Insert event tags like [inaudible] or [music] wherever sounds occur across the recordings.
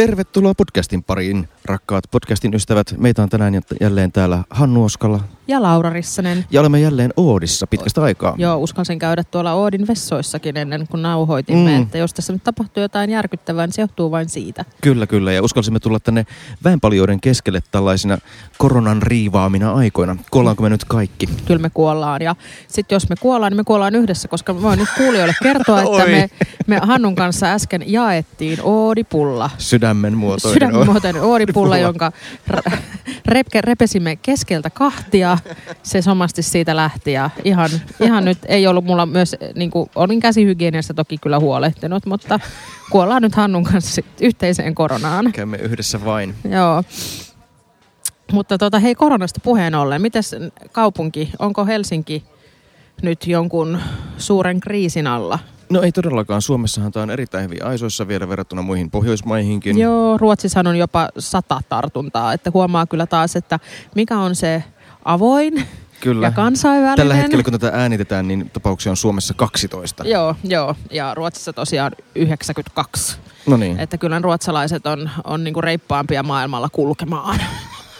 Tervetuloa podcastin pariin, rakkaat podcastin ystävät. Meitä on tänään jälleen täällä Hannu Oskala. Ja Laura Rissanen. Ja olemme jälleen Oodissa pitkästä aikaa. Joo, uskalsin käydä tuolla Oodin vessoissakin ennen kuin nauhoitimme, mm. että jos tässä nyt tapahtuu jotain järkyttävää, niin se johtuu vain siitä. Kyllä, kyllä. Ja uskalsimme tulla tänne väenpaljouden keskelle tällaisina koronan riivaamina aikoina. Kuollaanko me nyt kaikki? Kyllä me kuollaan. Ja sitten jos me kuollaan, niin me kuollaan yhdessä, koska voin nyt kuulijoille kertoa, että [laughs] me, me Hannun kanssa äsken jaettiin Oodipulla. Sydämen muotoinen. Sydämen muotoinen Oodipulla, jonka repke, repesimme keskeltä kahtia. Se somasti siitä lähti ja ihan, ihan nyt ei ollut mulla myös, niin kuin, olin käsihygieniassa toki kyllä huolehtinut, mutta kuollaan nyt Hannun kanssa yhteiseen koronaan. Käymme yhdessä vain. Joo. Mutta tota, hei koronasta puheen ollen, mitäs kaupunki, onko Helsinki nyt jonkun suuren kriisin alla? No ei todellakaan. Suomessahan tämä on erittäin hyvin aisoissa vielä verrattuna muihin Pohjoismaihinkin. Joo, Ruotsissa on jopa sata tartuntaa. Että huomaa kyllä taas, että mikä on se avoin Kyllä. ja kansainvälinen. Tällä hetkellä, kun tätä äänitetään, niin tapauksia on Suomessa 12. Joo, joo. Ja Ruotsissa tosiaan 92. No niin. Että kyllä ruotsalaiset on, on niinku reippaampia maailmalla kulkemaan.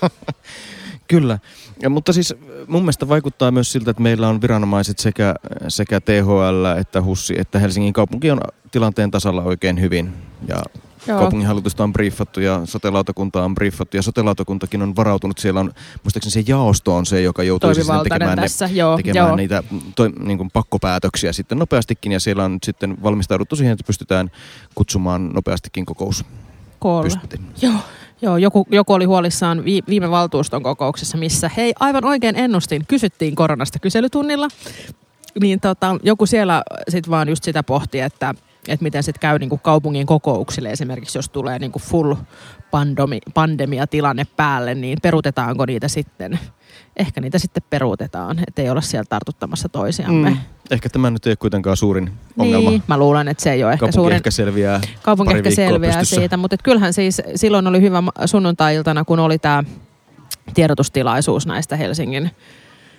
[laughs] Kyllä, ja, mutta siis mun mielestä vaikuttaa myös siltä, että meillä on viranomaiset sekä, sekä THL että HUSSI että Helsingin kaupunki on tilanteen tasalla oikein hyvin. Ja Joo. kaupunginhallitusta on briefattu ja sotelautakunta on briefattu ja sotelautakuntakin on varautunut. Siellä on, muistaakseni se jaosto on se, joka joutuu siis tekemään, tässä. Ne, Joo, tekemään Joo. niitä toi, niin kuin pakkopäätöksiä sitten nopeastikin ja siellä on nyt sitten valmistauduttu siihen, että pystytään kutsumaan nopeastikin kokous. Koolla. Joo. Joo, joku, joku oli huolissaan vi, viime valtuuston kokouksessa, missä hei, aivan oikein ennustin, kysyttiin koronasta kyselytunnilla. Niin tota, joku siellä sitten vaan just sitä pohti, että, että miten sitten käy niinku kaupungin kokouksille esimerkiksi, jos tulee niinku full pandomi, pandemia-tilanne päälle, niin peruutetaanko niitä sitten? Ehkä niitä sitten peruutetaan, ettei olla siellä tartuttamassa toisiamme. Mm. Ehkä tämä nyt ei ole kuitenkaan suurin ongelma. Niin, mä luulen, että se ei ole ehkä kaupunki suurin. ehkä selviää Kaupunki ehkä selviää pystyssä. siitä, mutta kyllähän siis silloin oli hyvä sunnuntai-iltana, kun oli tämä tiedotustilaisuus näistä Helsingin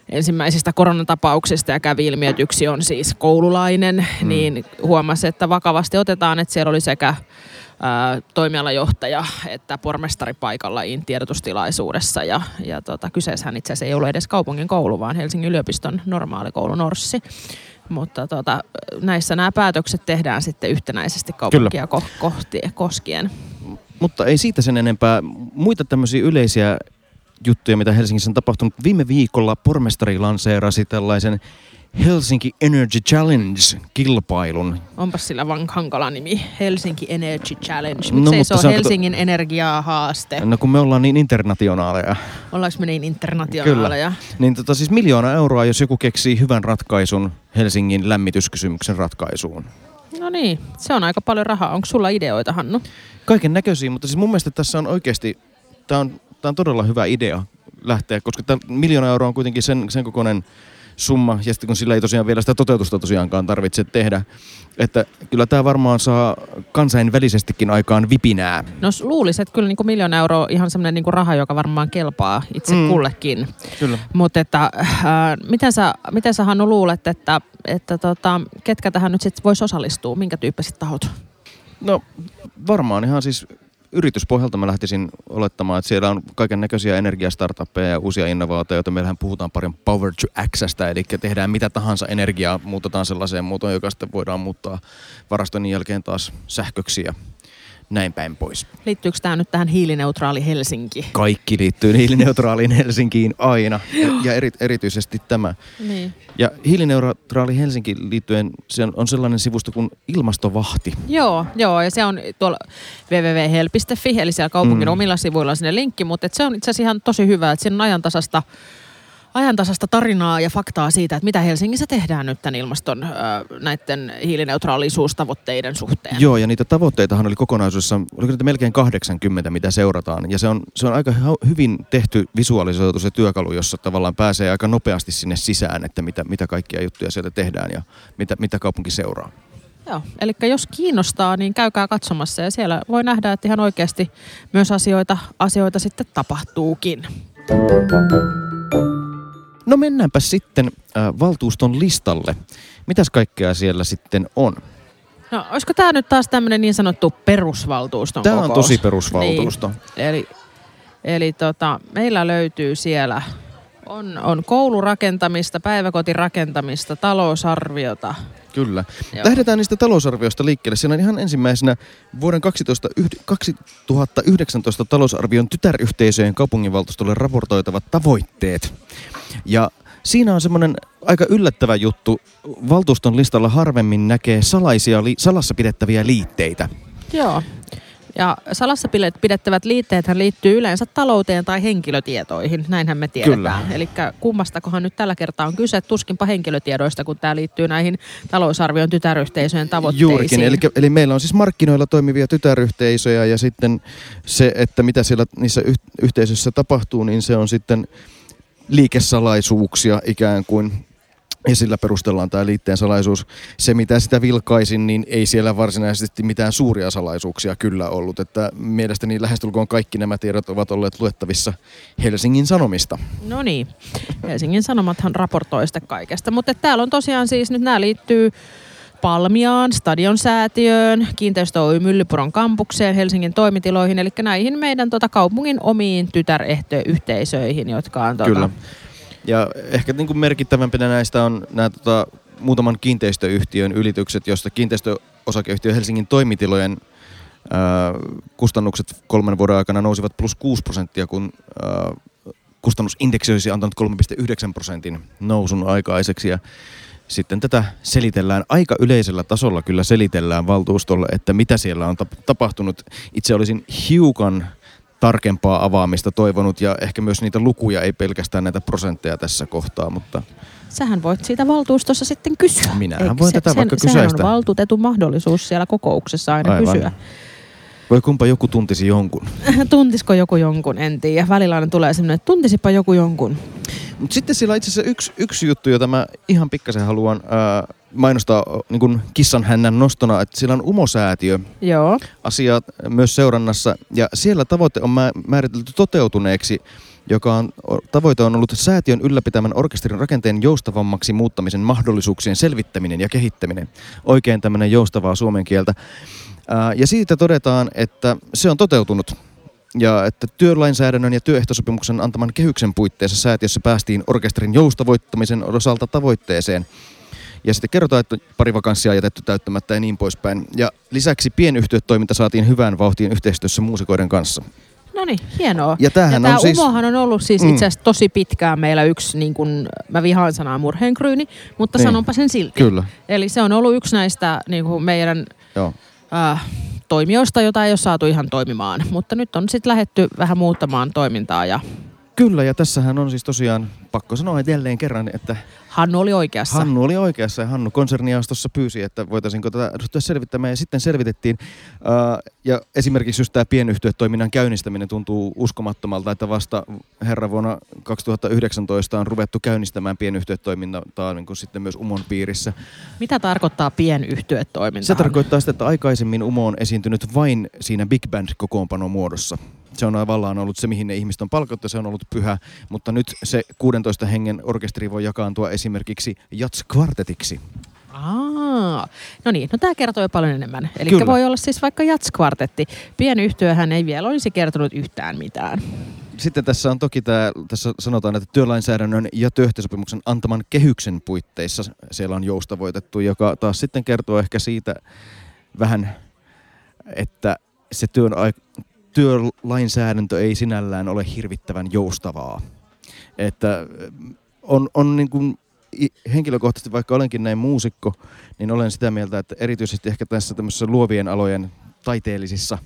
ensimmäisistä koronatapauksista ja kävi ilmi, että yksi on siis koululainen, mm. niin huomasi, että vakavasti otetaan, että siellä oli sekä toimialajohtaja että pormestari paikalla tiedotustilaisuudessa. Ja, ja tota, kyseessähän itse asiassa ei ollut edes kaupungin koulu, vaan Helsingin yliopiston normaalikoulu Norssi. Mutta tota, näissä nämä päätökset tehdään sitten yhtenäisesti kaupunkia ko- kohti, koskien. Mutta ei siitä sen enempää. Muita tämmöisiä yleisiä juttuja, mitä Helsingissä on tapahtunut. Viime viikolla pormestari lanseerasi tällaisen Helsinki Energy Challenge-kilpailun. Onpas sillä vaan hankala nimi, Helsinki Energy Challenge. Miksei no, se on Helsingin kato... energiahaaste? No kun me ollaan niin internationaaleja. Ollaanko me niin internationaaleja? Kyllä. Niin tota siis miljoona euroa, jos joku keksii hyvän ratkaisun Helsingin lämmityskysymyksen ratkaisuun. No niin, se on aika paljon rahaa. Onko sulla ideoita, Hannu? Kaiken näköisiä, mutta siis mun mielestä tässä on oikeasti, tämä on, tää on todella hyvä idea lähteä, koska tämä miljoona euroa on kuitenkin sen, sen kokoinen summa, ja sitten kun sillä ei tosiaan vielä sitä toteutusta tosiaankaan tarvitse tehdä, että kyllä tämä varmaan saa kansainvälisestikin aikaan vipinää. No luulisin, että kyllä niin kuin miljoona euroa ihan semmoinen niin kuin raha, joka varmaan kelpaa itse mm. kullekin. Kyllä. Mutta että, äh, miten, sä, miten sä Hannu luulet, että, että tota, ketkä tähän nyt sitten voisi osallistua, minkä tyyppiset tahot? No varmaan ihan siis yrityspohjalta mä lähtisin olettamaan, että siellä on kaiken näköisiä energiastartuppeja ja uusia innovaatioita. Meillähän puhutaan paljon power to accessstä, eli tehdään mitä tahansa energiaa, muutetaan sellaiseen muotoon, joka sitten voidaan muuttaa varastoinnin jälkeen taas sähköksi ja näin päin pois. Liittyykö tämä nyt tähän hiilineutraali Helsinki? Kaikki liittyy hiilineutraaliin Helsinkiin aina ja, ja eri, erityisesti tämä. Niin. Ja hiilineutraali Helsinki liittyen se on sellainen sivusto kuin Ilmastovahti. Joo, joo ja se on tuolla www.hel.fi, eli siellä kaupungin mm. omilla sivuilla on sinne linkki, mutta se on itse asiassa ihan tosi hyvä, että siinä on ajantasasta ajantasasta tarinaa ja faktaa siitä, että mitä Helsingissä tehdään nyt tämän ilmaston näiden hiilineutraalisuustavoitteiden suhteen. Joo, ja niitä tavoitteitahan oli kokonaisuudessa, oliko niitä melkein 80, mitä seurataan. Ja se on, se on aika hyvin tehty visualisoitu se työkalu, jossa tavallaan pääsee aika nopeasti sinne sisään, että mitä, mitä kaikkia juttuja sieltä tehdään ja mitä, mitä kaupunki seuraa. Joo, eli jos kiinnostaa, niin käykää katsomassa ja siellä voi nähdä, että ihan oikeasti myös asioita, asioita sitten tapahtuukin. No mennäänpä sitten äh, valtuuston listalle. Mitäs kaikkea siellä sitten on? No, olisiko tämä nyt taas tämmöinen niin sanottu perusvaltuuston Tämä on tosi perusvaltuusto. Niin. Eli, eli tota, meillä löytyy siellä, on, on koulurakentamista, päiväkotirakentamista, talousarviota. Kyllä. Joo. Lähdetään niistä talousarvioista liikkeelle. Siellä on ihan ensimmäisenä vuoden 12, yhd- 2019 talousarvion tytäryhteisöjen kaupunginvaltuustolle raportoitavat tavoitteet. Ja siinä on semmoinen aika yllättävä juttu. Valtuuston listalla harvemmin näkee salaisia, li- salassa pidettäviä liitteitä. Joo. Ja salassa pidettävät liitteethän liittyy yleensä talouteen tai henkilötietoihin, näinhän me tiedetään. Eli kummastakohan nyt tällä kertaa on kyse, tuskinpa henkilötiedoista, kun tämä liittyy näihin talousarvion tytäryhteisöjen tavoitteisiin. Juurikin, eli, eli meillä on siis markkinoilla toimivia tytäryhteisöjä ja sitten se, että mitä siellä niissä yh- yhteisöissä tapahtuu, niin se on sitten liikesalaisuuksia ikään kuin. Ja sillä perustellaan tämä liitteen salaisuus. Se, mitä sitä vilkaisin, niin ei siellä varsinaisesti mitään suuria salaisuuksia kyllä ollut. Että mielestäni lähestulkoon kaikki nämä tiedot ovat olleet luettavissa Helsingin Sanomista. No niin, Helsingin Sanomathan raportoi sitä kaikesta. Mutta täällä on tosiaan siis nyt nämä liittyy Palmiaan, Stadion-säätiöön, Kiinteistö Oy Myllypuron kampukseen, Helsingin toimitiloihin, eli näihin meidän tota, kaupungin omiin tytäryhteisöihin, jotka on... Tota, Kyllä. Ja ehkä niin kuin merkittävämpänä näistä on nämä tota, muutaman kiinteistöyhtiön ylitykset, josta kiinteistöosakeyhtiö Helsingin toimitilojen ää, kustannukset kolmen vuoden aikana nousivat plus 6 prosenttia, kun ää, kustannusindeksi olisi antanut 3,9 prosentin nousun aikaiseksi. Ja sitten tätä selitellään aika yleisellä tasolla, kyllä selitellään valtuustolle, että mitä siellä on tap- tapahtunut. Itse olisin hiukan tarkempaa avaamista toivonut ja ehkä myös niitä lukuja, ei pelkästään näitä prosentteja tässä kohtaa, mutta Sähän voit siitä valtuustossa sitten kysyä. Minähän Eikö voin tätä vaikka Sehän on valtuutetun mahdollisuus siellä kokouksessa aina Aivan. kysyä. Voi kumpa joku tuntisi jonkun. [laughs] Tuntisiko joku jonkun, en tiedä. Välillä aina tulee semmoinen, että tuntisipa joku jonkun. Mutta sitten siellä on itse asiassa yksi, yksi juttu, jota mä ihan pikkasen haluan ää, mainostaa niin kuin kissan hännän nostona, että siellä on Umosäätiö Joo. asia myös seurannassa ja siellä tavoite on mä- määritelty toteutuneeksi, joka on, tavoite on ollut säätiön ylläpitämän orkesterin rakenteen joustavammaksi muuttamisen mahdollisuuksien selvittäminen ja kehittäminen. Oikein tämmöinen joustavaa suomen kieltä. Ja siitä todetaan, että se on toteutunut ja että työlainsäädännön ja työehtosopimuksen antaman kehyksen puitteissa säätiössä päästiin orkesterin joustavoittamisen osalta tavoitteeseen. Ja sitten kerrotaan, että pari vakanssia on jätetty täyttämättä ja niin poispäin. Ja lisäksi pienyhtiötoiminta saatiin hyvään vauhtiin yhteistyössä muusikoiden kanssa. No niin, hienoa. Ja ja tämä siis... Umohan on ollut siis Mm. itse asiassa tosi pitkään meillä yksi, niin kun, mä vihaan sanaa murheenkryyni, mutta Niin. sanonpa sen silti. Kyllä, Eli se on ollut yksi näistä niin kuin meidän joo. äh, toimijoista, jota ei ole saatu ihan toimimaan. Mutta nyt on sitten lähetty vähän muuttamaan toimintaa ja Kyllä, ja tässähän on siis tosiaan, pakko sanoa että jälleen kerran, että Hannu oli oikeassa. Hannu oli oikeassa ja Hannu konserniaostossa pyysi, että voitaisiinko tätä ryhtyä selvittämään ja sitten selvitettiin. Ää, ja esimerkiksi just tämä pienyhtiötoiminnan käynnistäminen tuntuu uskomattomalta, että vasta herra vuonna 2019 on ruvettu käynnistämään pienyhtiötoimintaa niin kuin sitten myös Umon piirissä. Mitä tarkoittaa pienyhtiötoiminta? Se tarkoittaa sitä, että aikaisemmin Umo on esiintynyt vain siinä Big Band-kokoonpanon muodossa. Se on tavallaan ollut se, mihin ne ihmiset on palkattu, se on ollut pyhä, mutta nyt se 16 hengen orkesteri voi jakaantua esimerkiksi Jats-kvartetiksi. Aa, no niin, no tämä kertoo jo paljon enemmän. Eli voi olla siis vaikka jatskvartetti. Pienyhtiöhän ei vielä olisi kertonut yhtään mitään. Sitten tässä on toki tämä, tässä sanotaan, että työlainsäädännön ja työehtosopimuksen antaman kehyksen puitteissa siellä on joustavoitettu, joka taas sitten kertoo ehkä siitä vähän, että se työn, työlainsäädäntö ei sinällään ole hirvittävän joustavaa. Että mm, on, on niin kuin henkilökohtaisesti, vaikka olenkin näin muusikko, niin olen sitä mieltä, että erityisesti ehkä tässä tämmöisessä luovien alojen taiteellisissa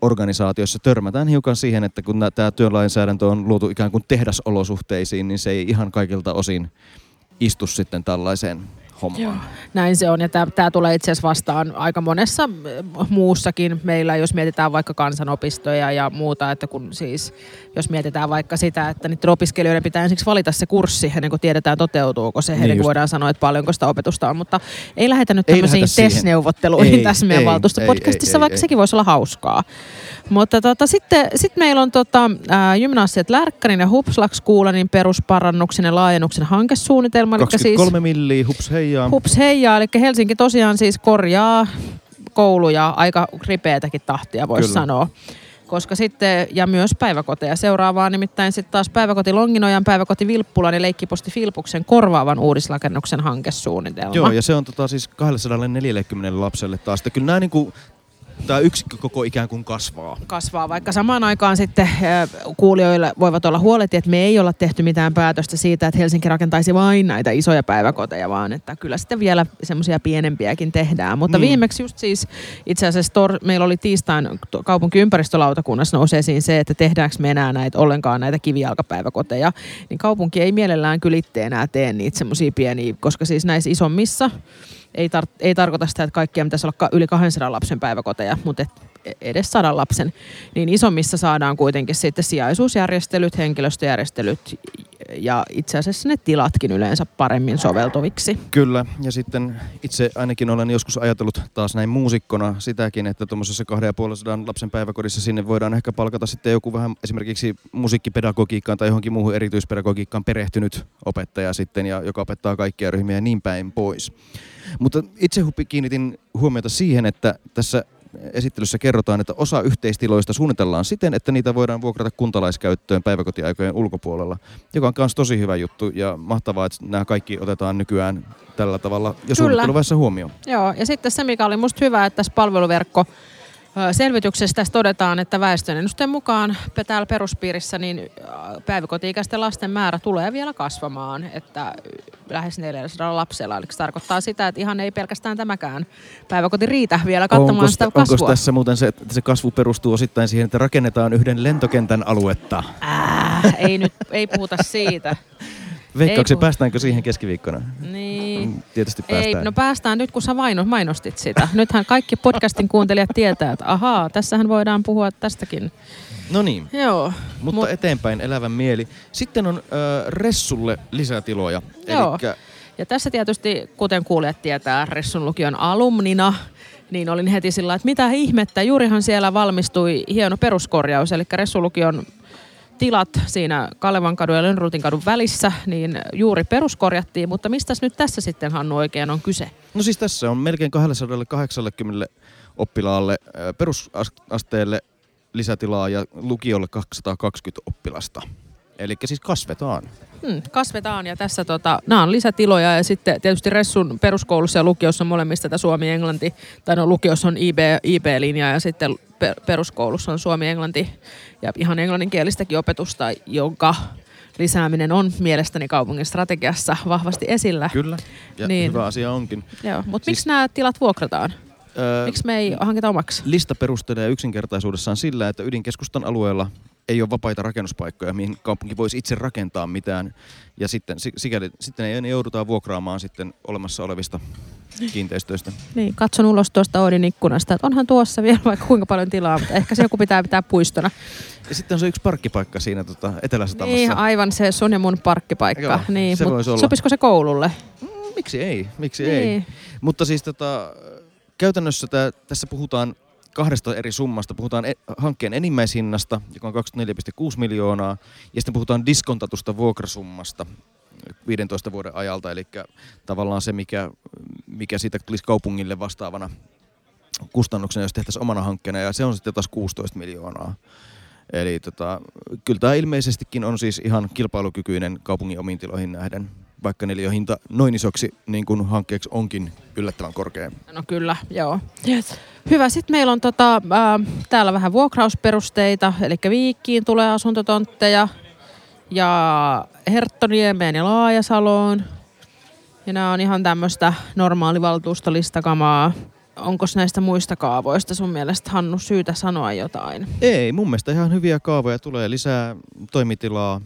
organisaatioissa törmätään hiukan siihen, että kun tämä työlainsäädäntö on luotu ikään kuin tehdasolosuhteisiin, niin se ei ihan kaikilta osin istu sitten tällaiseen hommaan. Joo. Näin se on, ja tämä tulee itse asiassa vastaan aika monessa äh, muussakin meillä, jos mietitään vaikka kansanopistoja ja muuta, että kun siis, jos mietitään vaikka sitä, että niiden opiskelijoiden pitää ensiksi valita se kurssi, ennen kuin tiedetään toteutuuko se, Niin ennen kuin just. voidaan sanoa, että paljonko sitä opetusta on, mutta ei lähetä nyt tämmöisiin Ei, tässä meidän ei, valtuustopodcastissa, ei, ei, vaikka ei. sekin voisi olla hauskaa. Mutta tota, sitten sit meillä on tota, ää, gymnasiat Lärkkärin ja Hupslax Kuulanin perusparannuksen ja laajennuksen hankesuunnitelma. elikkä siis, 23 milliä, hups hei. heijaa. Hups heijaa, eli Helsinki tosiaan siis korjaa kouluja aika ripeätäkin tahtia, voisi sanoa. Koska sitten, ja myös päiväkoteja. Seuraavaa nimittäin sitten taas päiväkoti Longinojan, päiväkoti Vilppulan ja leikkiposti Filpuksen korvaavan uudisrakennuksen hankesuunnitelma. Joo, ja se on tota, siis 240 lapselle taas. Että kyllä nämä niinku, tämä yksikkö koko ikään kuin kasvaa. Kasvaa, vaikka samaan aikaan sitten kuulijoille voivat olla huoleti, että me ei olla tehty mitään päätöstä siitä, että Helsinki rakentaisi vain näitä isoja päiväkoteja, vaan että kyllä sitten vielä semmoisia pienempiäkin tehdään. Mutta niin. viimeksi just siis itse asiassa tor, meillä oli tiistain kaupunkiympäristölautakunnassa nousee esiin se, että tehdäänkö me enää näitä ollenkaan näitä kivijalkapäiväkoteja, niin kaupunki ei mielellään kyllä itse enää tee niitä semmoisia pieniä, koska siis näissä isommissa ei, tar- ei tarkoita sitä, että kaikkia pitäisi olla yli 200 lapsen päiväkoteja, mutta et edes sadan lapsen, niin isommissa saadaan kuitenkin sitten sijaisuusjärjestelyt, henkilöstöjärjestelyt ja itse asiassa ne tilatkin yleensä paremmin soveltuviksi. Kyllä, ja sitten itse ainakin olen joskus ajatellut taas näin muusikkona sitäkin, että tuommoisessa 250 lapsen päiväkodissa sinne voidaan ehkä palkata sitten joku vähän esimerkiksi musiikkipedagogiikkaan tai johonkin muuhun erityispedagogiikkaan perehtynyt opettaja sitten, ja joka opettaa kaikkia ryhmiä ja niin päin pois. Mutta itse kiinnitin huomiota siihen, että tässä esittelyssä kerrotaan, että osa yhteistiloista suunnitellaan siten, että niitä voidaan vuokrata kuntalaiskäyttöön päiväkotiaikojen ulkopuolella, joka on myös tosi hyvä juttu ja mahtavaa, että nämä kaikki otetaan nykyään tällä tavalla jo suunnitteluvaiheessa huomioon. Joo, ja sitten se, mikä oli musta hyvä, että tässä palveluverkko Selvityksessä tässä todetaan, että väestönennusteen mukaan täällä peruspiirissä niin päiväkoti-ikäisten lasten määrä tulee vielä kasvamaan, että lähes 400 lapsella. Eli se tarkoittaa sitä, että ihan ei pelkästään tämäkään päiväkoti riitä vielä kattamaan onko, sitä kasvua. Onko tässä muuten se, että se kasvu perustuu osittain siihen, että rakennetaan yhden lentokentän aluetta? Äh, ei nyt, ei puhuta siitä. [laughs] Veikkauksen päästäänkö siihen keskiviikkona? Niin. Mm, tietysti päästään. Ei, no päästään nyt kun sä mainostit sitä. Nythän kaikki podcastin kuuntelijat tietää, että ahaa, tässähän voidaan puhua tästäkin. No niin. Joo. Mutta Mut... eteenpäin elävän mieli. Sitten on äh, Ressulle lisätiloja. Joo. Elikkä... Ja tässä tietysti, kuten kuulijat tietää, Ressun lukion alumnina, niin olin heti sillä että mitä ihmettä, juurihan siellä valmistui hieno peruskorjaus, eli Ressun lukion tilat siinä Kalevan kadun ja Lönnrutin kadun välissä, niin juuri peruskorjattiin, mutta mistä nyt tässä sitten Hannu oikein on kyse? No siis tässä on melkein 280 oppilaalle perusasteelle lisätilaa ja lukiolle 220 oppilasta. Eli siis kasvetaan. Hmm, kasvetaan ja tässä tota, nämä on lisätiloja ja sitten tietysti Ressun peruskoulussa ja lukiossa on molemmista tätä Suomi-Englanti, tai no lukiossa on IB, IB-linja ja sitten peruskoulussa on suomi-englanti ja ihan englanninkielistäkin opetusta, jonka lisääminen on mielestäni kaupungin strategiassa vahvasti esillä. Kyllä, ja niin, hyvä asia onkin. Joo, mutta siis, miksi nämä tilat vuokrataan? Öö, miksi me ei hankita omaksi? Lista perustelee yksinkertaisuudessaan sillä, että ydinkeskustan alueella ei ole vapaita rakennuspaikkoja, mihin kaupunki voisi itse rakentaa mitään. Ja sitten, sikäli, sitten ei, ne joudutaan vuokraamaan sitten olemassa olevista kiinteistöistä. Niin, katson ulos tuosta Oodin ikkunasta, että onhan tuossa vielä vaikka kuinka paljon tilaa, mutta ehkä se joku pitää pitää puistona. Ja sitten on se yksi parkkipaikka siinä tota, Etelä-Satamassa. Niin, aivan se sun ja mun parkkipaikka. Joo, niin, se voisi olla. Sopisiko se koululle? Mm, miksi ei, miksi niin. ei. Mutta siis tota, käytännössä tää, tässä puhutaan kahdesta eri summasta. Puhutaan e- hankkeen enimmäishinnasta, joka on 24,6 miljoonaa, ja sitten puhutaan diskontatusta vuokrasummasta 15 vuoden ajalta, eli tavallaan se, mikä, mikä siitä tulisi kaupungille vastaavana kustannuksena, jos tehtäisiin omana hankkeena, ja se on sitten taas 16 miljoonaa. Eli tota, kyllä tämä ilmeisestikin on siis ihan kilpailukykyinen kaupungin omiin tiloihin nähden, vaikka hinta noin isoksi niin kuin hankkeeksi onkin yllättävän korkea. No kyllä, joo. Yes. Hyvä. Sitten meillä on tota, äh, täällä vähän vuokrausperusteita, eli Viikkiin tulee asuntotontteja ja Herttoniemeen ja Laajasaloon. Ja nämä on ihan tämmöistä normaalivaltuustolistakamaa. Onko näistä muista kaavoista sun mielestä, Hannu, syytä sanoa jotain? Ei, mun mielestä ihan hyviä kaavoja. Tulee lisää toimitilaa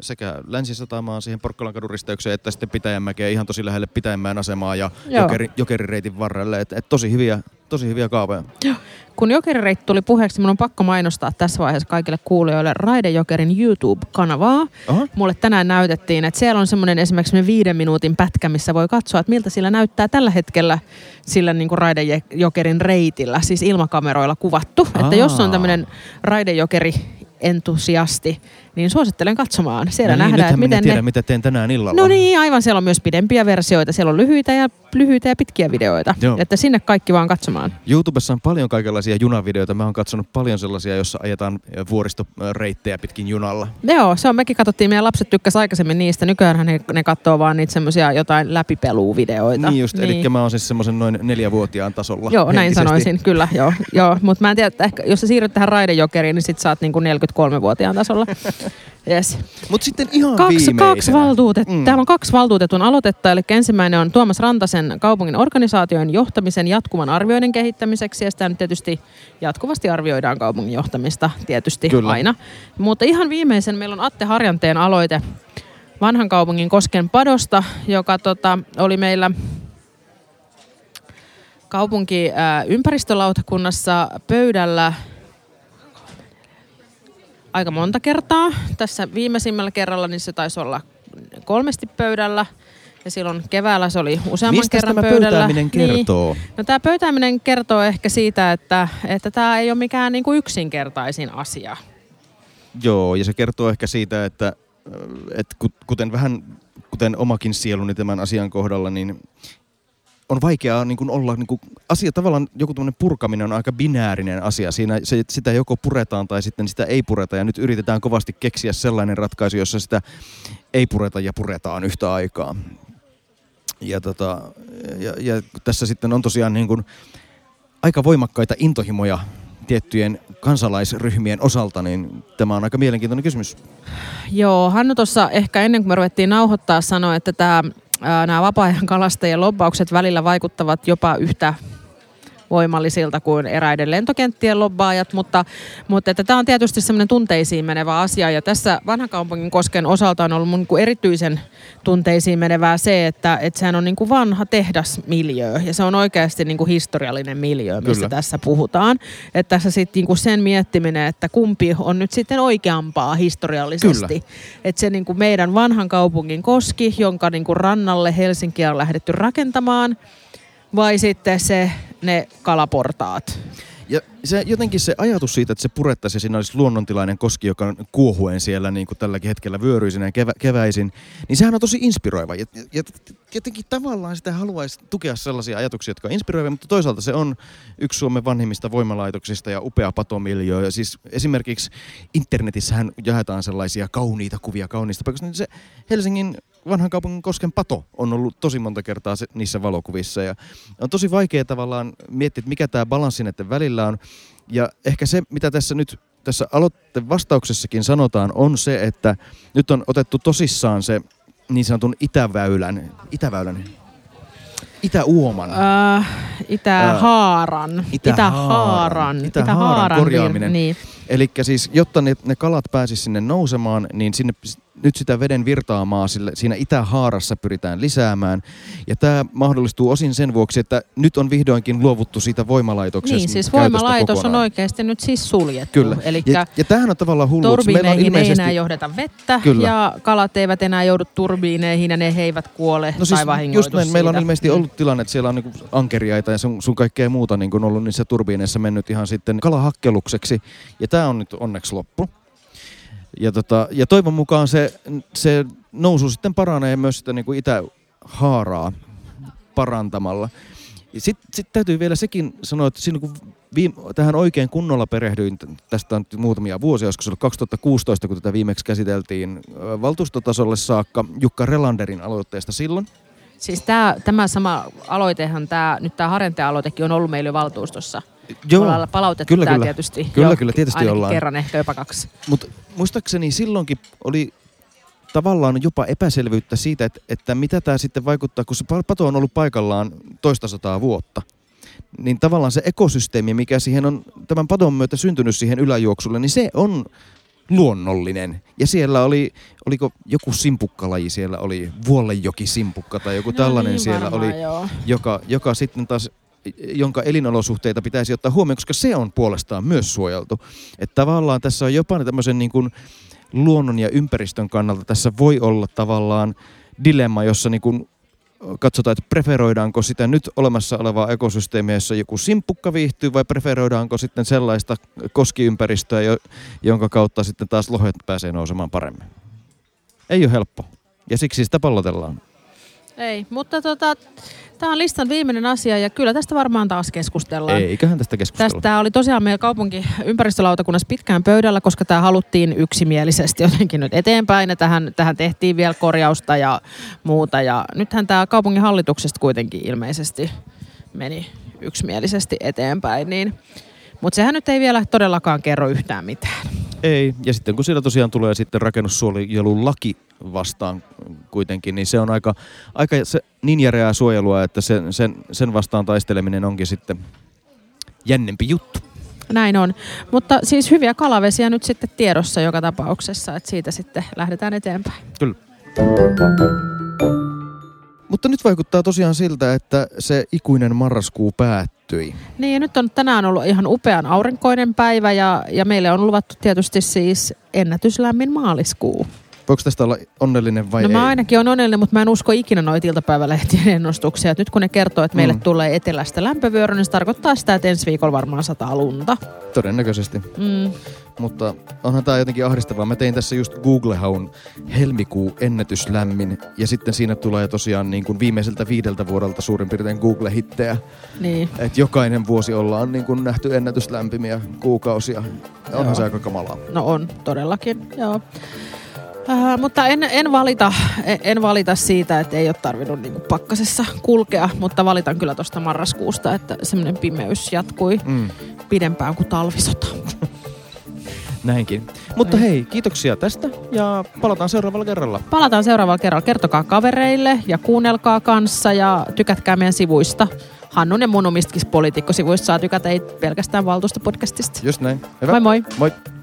sekä Länsisatamaan siihen Porkkalan kadun risteykseen, että sitten Pitäjänmäkeä ihan tosi lähelle Pitäjänmäen asemaa ja jokeri, jokerireitin varrelle. Et, et tosi, hyviä, tosi hyviä kaavoja. Joo. Kun jokerireitti tuli puheeksi, minun on pakko mainostaa tässä vaiheessa kaikille kuulijoille Raidejokerin YouTube-kanavaa. Aha. Mulle tänään näytettiin, että siellä on semmoinen esimerkiksi viiden minuutin pätkä, missä voi katsoa, että miltä sillä näyttää tällä hetkellä sillä niin kuin Raidejokerin reitillä, siis ilmakameroilla kuvattu. Aa. Että jos on tämmöinen Raidejokeri entusiasti, niin suosittelen katsomaan. Siellä no niin, nähdään, että miten tiedä, ne... mitä teen tänään illalla. No niin, aivan. Siellä on myös pidempiä versioita. Siellä on lyhyitä ja, lyhyitä ja pitkiä videoita. Joo. Että sinne kaikki vaan katsomaan. YouTubessa on paljon kaikenlaisia junavideoita. Mä oon katsonut paljon sellaisia, joissa ajetaan vuoristoreittejä pitkin junalla. Joo, se on. Mekin katsottiin, meidän lapset tykkäsivät aikaisemmin niistä. Nykyään ne, ne katsoo vaan niitä semmoisia jotain läpipeluvideoita. Niin just, niin. eli mä oon siis semmoisen noin neljävuotiaan tasolla Joo, näin henkisesti. sanoisin, kyllä, joo. joo. Mutta mä en tiedä, että ehkä, jos sä siirryt tähän raidejokeriin, niin sit sä oot niinku 43-vuotiaan tasolla. [laughs] Yes. Mutta sitten ihan Kaksi, viimeisenä. kaksi valtuutet, Mm. Täällä on kaksi valtuutetun aloitetta, eli ensimmäinen on Tuomas Rantasen kaupungin organisaation johtamisen jatkuvan arvioinnin kehittämiseksi, ja sitä nyt tietysti jatkuvasti arvioidaan kaupungin johtamista, tietysti Kyllä. aina. Mutta ihan viimeisen meillä on Atte Harjanteen aloite vanhan kaupungin Kosken padosta, joka tota, oli meillä kaupunki ää, ympäristölautakunnassa pöydällä aika monta kertaa. Tässä viimeisimmällä kerralla niin se taisi olla kolmesti pöydällä. Ja silloin keväällä se oli useamman Mistä kerran tämä pöydällä. pöytääminen kertoo? Niin. No tämä pöytääminen kertoo ehkä siitä, että, että tämä ei ole mikään niinku yksinkertaisin asia. Joo, ja se kertoo ehkä siitä, että, että ku- kuten vähän, kuten omakin sieluni tämän asian kohdalla, niin on vaikeaa niin kuin olla, niin kuin, asia tavallaan joku tämmöinen purkaminen on aika binäärinen asia. Siinä se, sitä joko puretaan tai sitten sitä ei pureta ja nyt yritetään kovasti keksiä sellainen ratkaisu, jossa sitä ei pureta ja puretaan yhtä aikaa. Ja, tota, ja, ja tässä sitten on tosiaan niin kuin aika voimakkaita intohimoja tiettyjen kansalaisryhmien osalta, niin tämä on aika mielenkiintoinen kysymys. Joo, Hannu tuossa ehkä ennen kuin me ruvettiin nauhoittaa sanoi, että tämä, nämä vapaa-ajan kalastajien lobbaukset välillä vaikuttavat jopa yhtä voimallisilta kuin eräiden lentokenttien lobbaajat, mutta, mutta että tämä on tietysti semmoinen tunteisiin menevä asia ja tässä vanhan kaupungin kosken osalta on ollut mun niin kuin erityisen tunteisiin menevää se, että, että sehän on niin kuin vanha tehdasmiljö ja se on oikeasti niin kuin historiallinen miljö, mistä Kyllä. tässä puhutaan. Että tässä sitten niin kuin sen miettiminen, että kumpi on nyt sitten oikeampaa historiallisesti. Että se niin kuin meidän vanhan kaupungin koski, jonka niin kuin rannalle Helsinkiä on lähdetty rakentamaan, vai sitten se, ne kalaportaat. Ja se, jotenkin se ajatus siitä, että se purettaisiin ja siinä olisi luonnontilainen koski, joka kuohuen siellä niin kuin tälläkin hetkellä vyöryisinä ja kevä, keväisin, niin sehän on tosi inspiroiva. Ja, ja jotenkin tavallaan sitä haluaisi tukea sellaisia ajatuksia, jotka on inspiroivia, mutta toisaalta se on yksi Suomen vanhimmista voimalaitoksista ja upea patomiljöö. Ja siis esimerkiksi internetissähän jaetaan sellaisia kauniita kuvia kauniista paikoista, niin se Helsingin vanhan kaupungin kosken pato on ollut tosi monta kertaa se, niissä valokuvissa. Ja on tosi vaikea tavallaan miettiä, että mikä tämä balanssi näiden välillä on. Ja ehkä se, mitä tässä nyt tässä aloitteen vastauksessakin sanotaan, on se, että nyt on otettu tosissaan se niin sanotun itäväylän, itäväylän, itäuoman. Äh, Itähaaran. Itähaaran. Itähaaran. Itähaaran korjaaminen. Niin. Eli siis, jotta ne, ne kalat pääsis sinne nousemaan, niin sinne nyt sitä veden virtaamaa sille, siinä Itähaarassa pyritään lisäämään. Ja tämä mahdollistuu osin sen vuoksi, että nyt on vihdoinkin luovuttu siitä voimalaitoksesta Niin, siis voimalaitos on kokonaan. oikeasti nyt siis suljettu. Kyllä. Eli Ja, ja tämähän on tavallaan hullu. meillä on turbiineihin ei ilmeisesti... enää johdeta vettä Kyllä. ja kalat eivät enää joudu turbiineihin ja ne eivät kuole No siis tai vahingoitu just näin, meillä on siitä. ilmeisesti ollut tilanne, että siellä on niinku ankeriaita ja sun, sun kaikkea muuta niinku ollut niissä turbiineissa mennyt ihan sitten kalahakkelukseksi. Ja tämä on nyt onneksi loppu. Ja, tota, ja toivon mukaan se, se nousu sitten paranee myös sitä niinku itähaaraa parantamalla. Sitten sit täytyy vielä sekin sanoa, että silloin kun viime, tähän oikein kunnolla perehdyin, tästä on muutamia vuosia, se ollut 2016, kun tätä viimeksi käsiteltiin valtuustotasolle saakka Jukka Relanderin aloitteesta silloin. Siis tää, tämä sama aloitehan, tää, nyt tämä Harjanteen aloitekin on ollut meillä jo valtuustossa. Joo, Ollaan palautettu kyllä, kyllä. tietysti. Kyllä, jo, kyllä, tietysti ollaan. kerran, ehkä jopa kaksi. Mutta muistaakseni silloinkin oli tavallaan jopa epäselvyyttä siitä, että, että mitä tämä sitten vaikuttaa, kun se pa- pato on ollut paikallaan toista sataa vuotta. Niin tavallaan se ekosysteemi, mikä siihen on tämän padon myötä syntynyt siihen yläjuoksulle, niin se on luonnollinen. Ja siellä oli, oliko joku simpukkalaji, siellä oli vuollejoki simpukka tai joku tällainen no niin, siellä varmaan, oli, Joo. joka, joka sitten taas jonka elinolosuhteita pitäisi ottaa huomioon, koska se on puolestaan myös suojeltu. Että tavallaan tässä on jopa tämmöisen niin kuin luonnon ja ympäristön kannalta tässä voi olla tavallaan dilemma, jossa niin kuin katsotaan, että preferoidaanko sitä nyt olemassa olevaa ekosysteemiä, jossa joku simpukka viihtyy, vai preferoidaanko sitten sellaista koskiympäristöä, jonka kautta sitten taas lohet pääsee nousemaan paremmin. Ei ole helppo. Ja siksi sitä pallotellaan. Ei, mutta tota, tämä on listan viimeinen asia ja kyllä tästä varmaan taas keskustellaan. Eiköhän tästä keskustella. Tästä oli tosiaan meidän kaupunki ympäristölautakunnassa pitkään pöydällä, koska tämä haluttiin yksimielisesti jotenkin nyt eteenpäin ja tähän, tähän tehtiin vielä korjausta ja muuta. Ja nythän tämä kaupungin hallituksesta kuitenkin ilmeisesti meni yksimielisesti eteenpäin, niin mutta sehän nyt ei vielä todellakaan kerro yhtään mitään. Ei, ja sitten kun siellä tosiaan tulee sitten rakennussuojelun laki vastaan kuitenkin, niin se on aika, aika se niin järeää suojelua, että sen, sen, sen vastaan taisteleminen onkin sitten jännempi juttu. Näin on. Mutta siis hyviä kalavesiä nyt sitten tiedossa joka tapauksessa, että siitä sitten lähdetään eteenpäin. Kyllä. Mutta nyt vaikuttaa tosiaan siltä, että se ikuinen marraskuu päättyi. Niin ja nyt on tänään ollut ihan upean aurinkoinen päivä ja, ja meille on luvattu tietysti siis ennätyslämmin maaliskuu. Voiko tästä olla onnellinen vai no, ei? mä ainakin on onnellinen, mutta mä en usko ikinä noita iltapäivälehtien ennustuksia. Et nyt kun ne kertoo, että meille mm. tulee etelästä lämpövyöry, niin se tarkoittaa sitä, että ensi viikolla varmaan sataa lunta. Todennäköisesti. Mm. Mutta onhan tämä jotenkin ahdistavaa. Mä tein tässä just Google-haun helmikuu ennätyslämmin ja sitten siinä tulee tosiaan niin kuin viimeiseltä viideltä vuodelta suurin piirtein Google-hittejä. Niin. Et jokainen vuosi ollaan niin kuin nähty ennätyslämpimiä kuukausia. Onhan Joo. se aika kamalaa. No on, todellakin. Joo. Äh, mutta en, en, valita, en, en valita siitä, että ei ole tarvinnut niin pakkasessa kulkea, mutta valitan kyllä tuosta marraskuusta, että semmoinen pimeys jatkui mm. pidempään kuin talvisota. Näinkin. Mutta hei, kiitoksia tästä ja palataan seuraavalla kerralla. Palataan seuraavalla kerralla. Kertokaa kavereille ja kuunnelkaa kanssa ja tykätkää meidän sivuista. Hannun ja mun omistakin poliitikkosivuista saa tykätä, ei pelkästään valtuustopodcastista. Just näin. Hyvä. Moi moi. Moi.